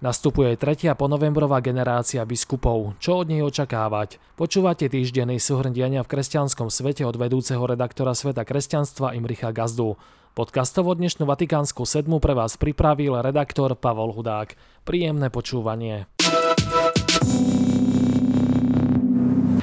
Nastupuje tretia ponovembrová generácia biskupov. Čo od nej očakávať? Počúvate týždenný súhrn diania v kresťanskom svete od vedúceho redaktora Sveta kresťanstva Imricha Gazdu. Podcastovo dnešnú Vatikánsku sedmu pre vás pripravil redaktor Pavol Hudák. Príjemné počúvanie.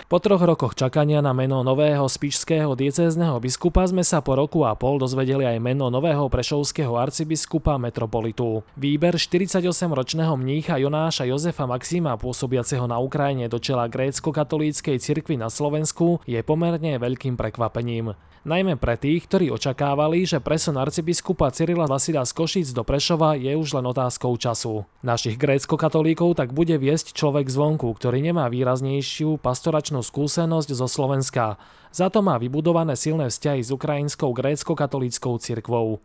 Po troch rokoch čakania na meno nového spišského diecézneho biskupa sme sa po roku a pol dozvedeli aj meno nového prešovského arcibiskupa metropolitu. Výber 48-ročného mnícha Jonáša Jozefa Maxima pôsobiaceho na Ukrajine do čela grécko-katolíckej cirkvi na Slovensku je pomerne veľkým prekvapením. Najmä pre tých, ktorí očakávali, že presun arcibiskupa Cyrila Vasila z Košíc do Prešova je už len otázkou času. Našich grécko-katolíkov tak bude viesť človek zvonku, ktorý nemá výraznejšiu pastoračnú skúsenosť zo Slovenska. Za to má vybudované silné vzťahy s ukrajinskou grécko-katolíckou cirkvou.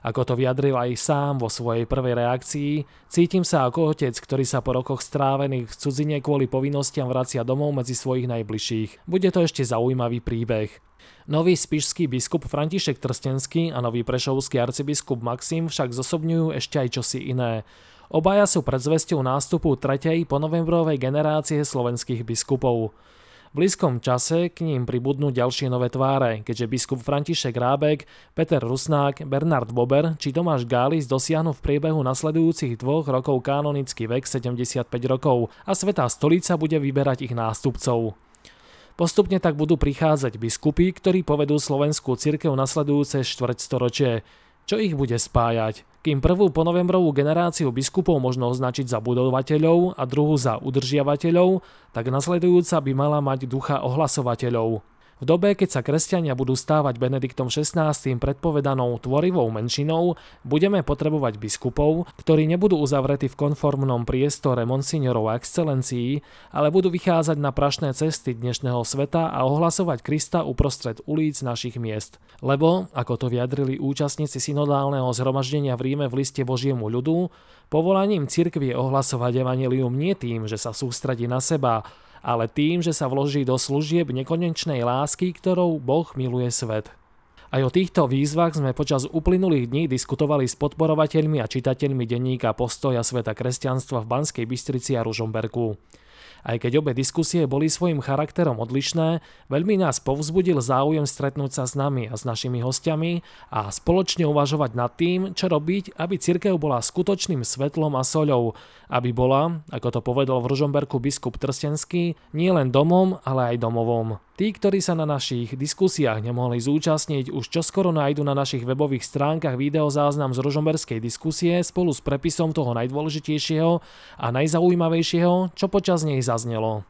Ako to vyjadril aj sám vo svojej prvej reakcii, cítim sa ako otec, ktorý sa po rokoch strávených v cudzine kvôli povinnostiam vracia domov medzi svojich najbližších. Bude to ešte zaujímavý príbeh. Nový spišský biskup František Trstenský a nový prešovský arcibiskup Maxim však zosobňujú ešte aj čosi iné. Obaja sú predzvesťou nástupu tretej ponovembrovej generácie slovenských biskupov. V blízkom čase k ním pribudnú ďalšie nové tváre, keďže biskup František Rábek, Peter Rusnák, Bernard Bober či Tomáš Gális dosiahnu v priebehu nasledujúcich dvoch rokov kanonický vek 75 rokov a Svetá stolica bude vyberať ich nástupcov. Postupne tak budú prichádzať biskupy, ktorí povedú slovenskú cirkev nasledujúce štvrťstoročie. Čo ich bude spájať? Kým prvú ponovembrovú generáciu biskupov možno označiť za budovateľov a druhú za udržiavateľov, tak nasledujúca by mala mať ducha ohlasovateľov. V dobe, keď sa kresťania budú stávať Benediktom XVI predpovedanou tvorivou menšinou, budeme potrebovať biskupov, ktorí nebudú uzavretí v konformnom priestore monsignorov a excelencií, ale budú vychádzať na prašné cesty dnešného sveta a ohlasovať Krista uprostred ulic našich miest. Lebo, ako to vyjadrili účastníci synodálneho zhromaždenia v Ríme v liste Božiemu ľudu, povolaním cirkvi je ohlasovať evanelium nie tým, že sa sústredí na seba, ale tým, že sa vloží do služieb nekonečnej lásky, ktorou Boh miluje svet. Aj o týchto výzvach sme počas uplynulých dní diskutovali s podporovateľmi a čitateľmi denníka Postoja sveta kresťanstva v Banskej Bystrici a Ružomberku. Aj keď obe diskusie boli svojim charakterom odlišné, veľmi nás povzbudil záujem stretnúť sa s nami a s našimi hostiami a spoločne uvažovať nad tým, čo robiť, aby cirkev bola skutočným svetlom a soľou, aby bola, ako to povedal v Ružomberku biskup Trstenský, nielen domom, ale aj domovom. Tí, ktorí sa na našich diskusiách nemohli zúčastniť, už čoskoro nájdu na našich webových stránkach videozáznam z rožomberskej diskusie spolu s prepisom toho najdôležitejšieho a najzaujímavejšieho, čo počas nej zaznelo.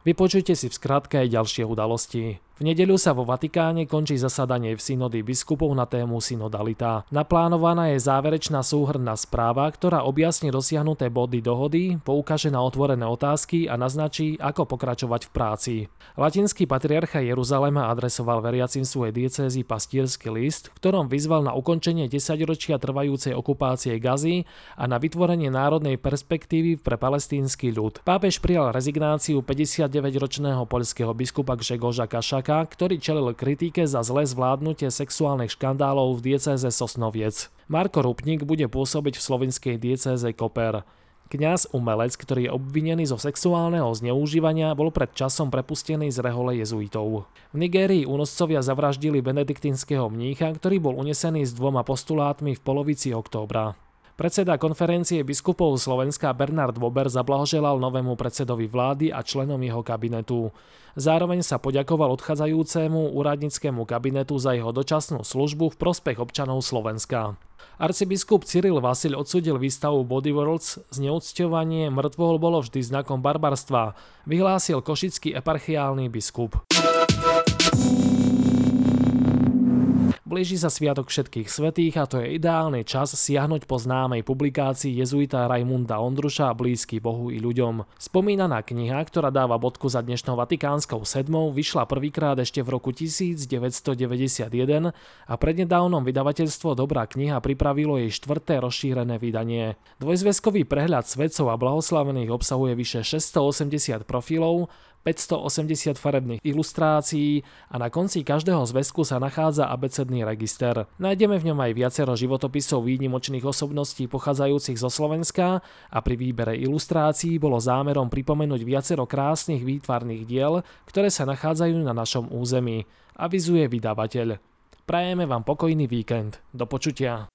Vypočujte si v skratke aj ďalšie udalosti. V nedeľu sa vo Vatikáne končí zasadanie v synody biskupov na tému synodalita. Naplánovaná je záverečná súhrná správa, ktorá objasní dosiahnuté body dohody, poukáže na otvorené otázky a naznačí, ako pokračovať v práci. Latinský patriarcha Jeruzalema adresoval veriacim svojej diecézy pastiersky list, v ktorom vyzval na ukončenie 10 ročia trvajúcej okupácie Gazy a na vytvorenie národnej perspektívy pre palestínsky ľud. Pápež prijal rezignáciu 59-ročného poľského biskupa Gžegoža Kaša Nováka, ktorý čelil kritike za zlé zvládnutie sexuálnych škandálov v diecéze Sosnoviec. Marko Rupnik bude pôsobiť v slovenskej diecéze Koper. Kňaz umelec, ktorý je obvinený zo sexuálneho zneužívania, bol pred časom prepustený z rehole jezuitov. V Nigérii únoscovia zavraždili benediktinského mnícha, ktorý bol unesený s dvoma postulátmi v polovici októbra. Predseda konferencie biskupov Slovenska Bernard Bober zablahoželal novému predsedovi vlády a členom jeho kabinetu. Zároveň sa poďakoval odchádzajúcemu úradníckému kabinetu za jeho dočasnú službu v prospech občanov Slovenska. Arcibiskup Cyril Vasil odsudil výstavu Body Worlds, zneúcťovanie mŕtvol bolo vždy znakom barbarstva, vyhlásil košický eparchiálny biskup. Blíži sa Sviatok všetkých svetých a to je ideálny čas siahnuť po známej publikácii jezuita Raimunda Ondruša Blízky Bohu i ľuďom. Spomínaná kniha, ktorá dáva bodku za dnešnou Vatikánskou sedmou, vyšla prvýkrát ešte v roku 1991 a prednedávnom vydavateľstvo Dobrá kniha pripravilo jej štvrté rozšírené vydanie. Dvojzväzkový prehľad svetcov a blahoslavených obsahuje vyše 680 profilov, 580 farebných ilustrácií a na konci každého zväzku sa nachádza abecedný register. Nájdeme v ňom aj viacero životopisov výnimočných osobností pochádzajúcich zo Slovenska a pri výbere ilustrácií bolo zámerom pripomenúť viacero krásnych výtvarných diel, ktoré sa nachádzajú na našom území, avizuje vydavateľ. Prajeme vám pokojný víkend. Do počutia.